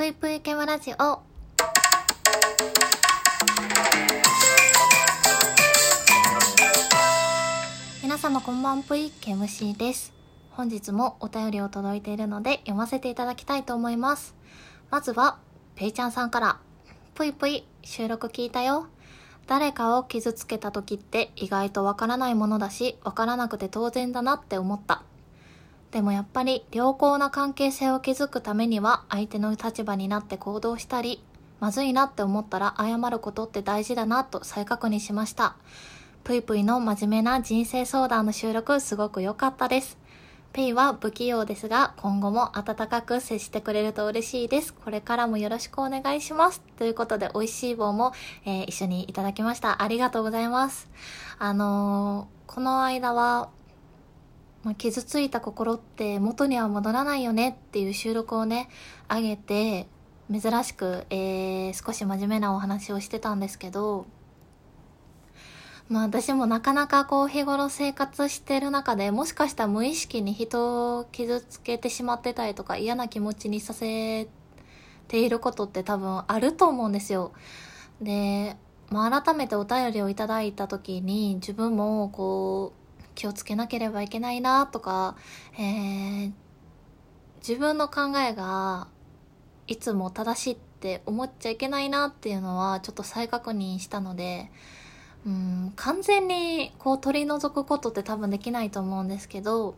ぷいぷいケムラジオ。皆様こんばんぷい、ケムシーです。本日もお便りを届いているので読ませていただきたいと思います。まずは、ペイちゃんさんから。ぷいぷい、収録聞いたよ。誰かを傷つけた時って意外とわからないものだし、わからなくて当然だなって思った。でもやっぱり良好な関係性を築くためには相手の立場になって行動したり、まずいなって思ったら謝ることって大事だなと再確認しました。ぷいぷいの真面目な人生相談の収録すごく良かったです。ペイは不器用ですが、今後も温かく接してくれると嬉しいです。これからもよろしくお願いします。ということで、美味しい棒も、えー一緒にいただきました。ありがとうございます。あのーこの間は、まあ、傷ついた心って元には戻らないよねっていう収録をね、上げて、珍しく、えー少し真面目なお話をしてたんですけど、まあ私もなかなかこう日頃生活してる中でもしかしたら無意識に人を傷つけてしまってたりとか嫌な気持ちにさせていることって多分あると思うんですよ。で、まあ改めてお便りをいただいた時に自分もこう気をつけなければいけないなとか、えー自分の考えがいつも正しいって思っちゃいけないなっていうのはちょっと再確認したので、うん、完全にこう取り除くことって多分できないと思うんですけど、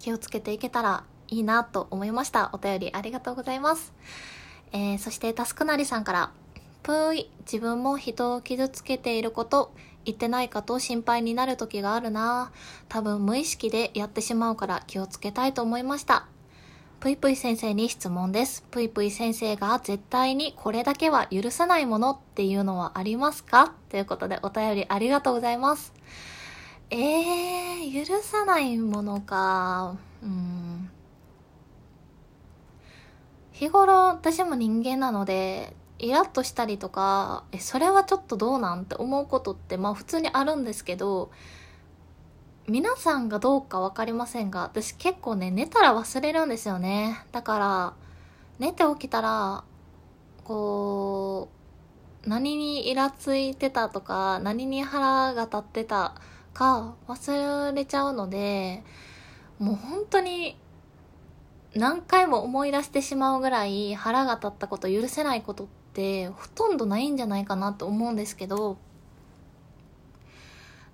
気をつけていけたらいいなと思いました。お便りありがとうございます。えー、そしてタスクなりさんから、ぷーい、自分も人を傷つけていること、言ってないかと心配になる時があるな多分無意識でやってしまうから気をつけたいと思いました。ぷいぷい先生に質問です。ぷいぷい先生が絶対にこれだけは許さないものっていうのはありますか？ということでお便りありがとうございます。えー、許さないものか。うん。日頃私も人間なので、イラッとしたりとか、え、それはちょっとどうなんって思うことってまあ普通にあるんですけど、皆さんがどうかわかりませんが、私結構ね、寝たら忘れるんですよね。だから、寝て起きたら、こう、何にイラついてたとか、何に腹が立ってたか忘れちゃうので、もう本当に何回も思い出してしまうぐらい腹が立ったこと許せないことってほとんどないんじゃないかなと思うんですけど、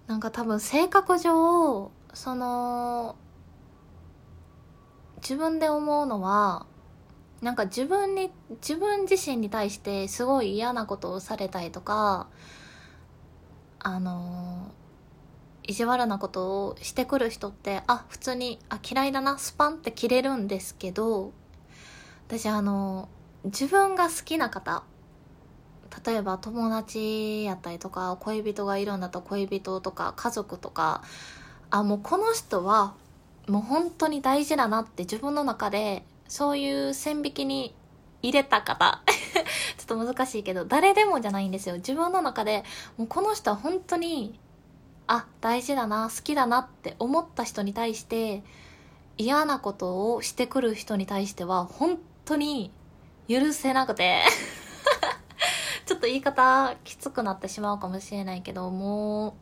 なんか多分性格上、その、自分で思うのは、なんか自分に、自分自身に対してすごい嫌なことをされたりとか、あの、意地悪なことをしてくる人って、あ、普通に、あ、嫌いだな、スパンって切れるんですけど、私あの、自分が好きな方、例えば友達やったりとか恋人がいるんだと恋人とか家族とかあもうこの人はもう本当に大事だなって自分の中でそういう線引きに入れた方。ちょっと難しいけど誰でもじゃないんですよ。自分の中でもうこの人は本当にあ大事だな好きだなって思った人に対して嫌なことをしてくる人に対しては本当に許せなくて。と言い方きつくなってしまうかもしれないけどもう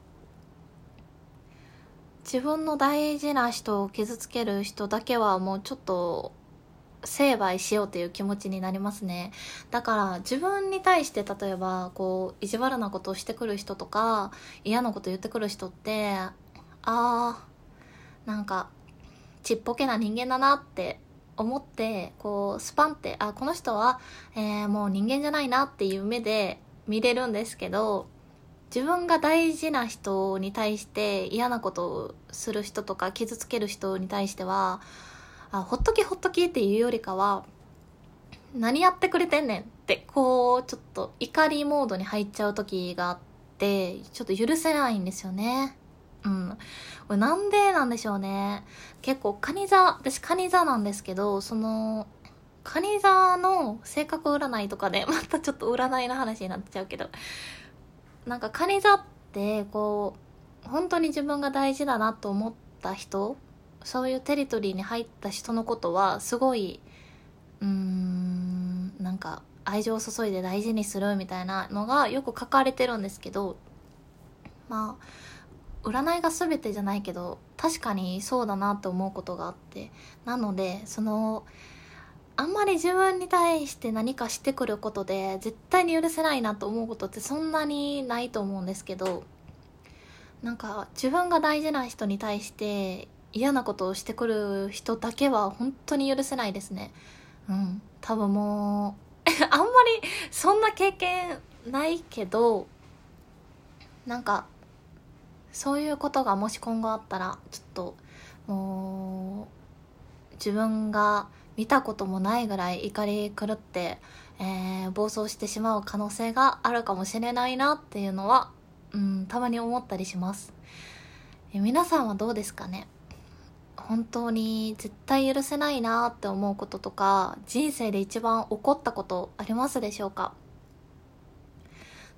自分の大事な人を傷つける人だけはもうちょっと成敗しようという気持ちになりますね。だから自分に対して例えばこう意地悪なことをしてくる人とか嫌なこと言ってくる人ってああなんかちっぽけな人間だなって思ってこうスパンってあこの人は、えーもう人間じゃないなっていう目で見れるんですけど自分が大事な人に対して嫌なことをする人とか傷つける人に対してはあほっときほっときっていうよりかは何やってくれてんねんってこうちょっと怒りモードに入っちゃう時があってちょっと許せないんですよね。うん。これなんでなんでしょうね。結構カニ座私カニ座なんですけどそのカニ座の性格占いとかで またちょっと占いの話になっちゃうけどなんかカニ座ってこう本当に自分が大事だなと思った人そういうテリトリーに入った人のことはすごいうーんか愛情を注いで大事にするみたいなのがよく書かれてるんですけどまあ占いが全てじゃないけど確かにそうだなと思うことがあって。なのでそのあんまり自分に対して何かしてくることで絶対に許せないなと思うことってそんなにないと思うんですけどなんか自分が大事な人に対して嫌なことをしてくる人だけは本当に許せないですね。うん。多分もう あんまりそんな経験ないけどなんかそういうことがもし今後あったらちょっともう自分が見たこともないぐらい怒り狂って、えー、暴走してしまう可能性があるかもしれないなっていうのは、うん、たまに思ったりします。皆さんはどうですかね？本当に絶対許せないなって思うこととか人生で一番起こったことありますでしょうか？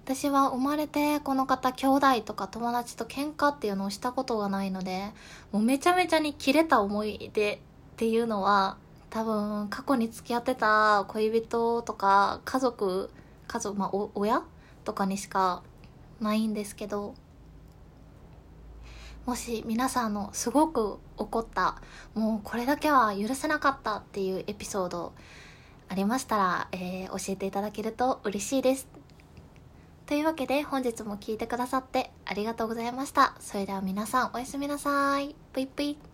私は生まれてこの方兄弟とか友達と喧嘩っていうのをしたことがないのでもうめちゃめちゃに切れた思い出っていうのは多分過去に付き合ってた恋人とか家族家族まあ親とかにしかないんですけどもし皆さんのすごく怒ったもうこれだけは許せなかったっていうエピソードありましたら、えー、教えていただけると嬉しいです。というわけで本日も聴いてくださってありがとうございました。それでは皆さんおやすみなさい。ぷいぷい。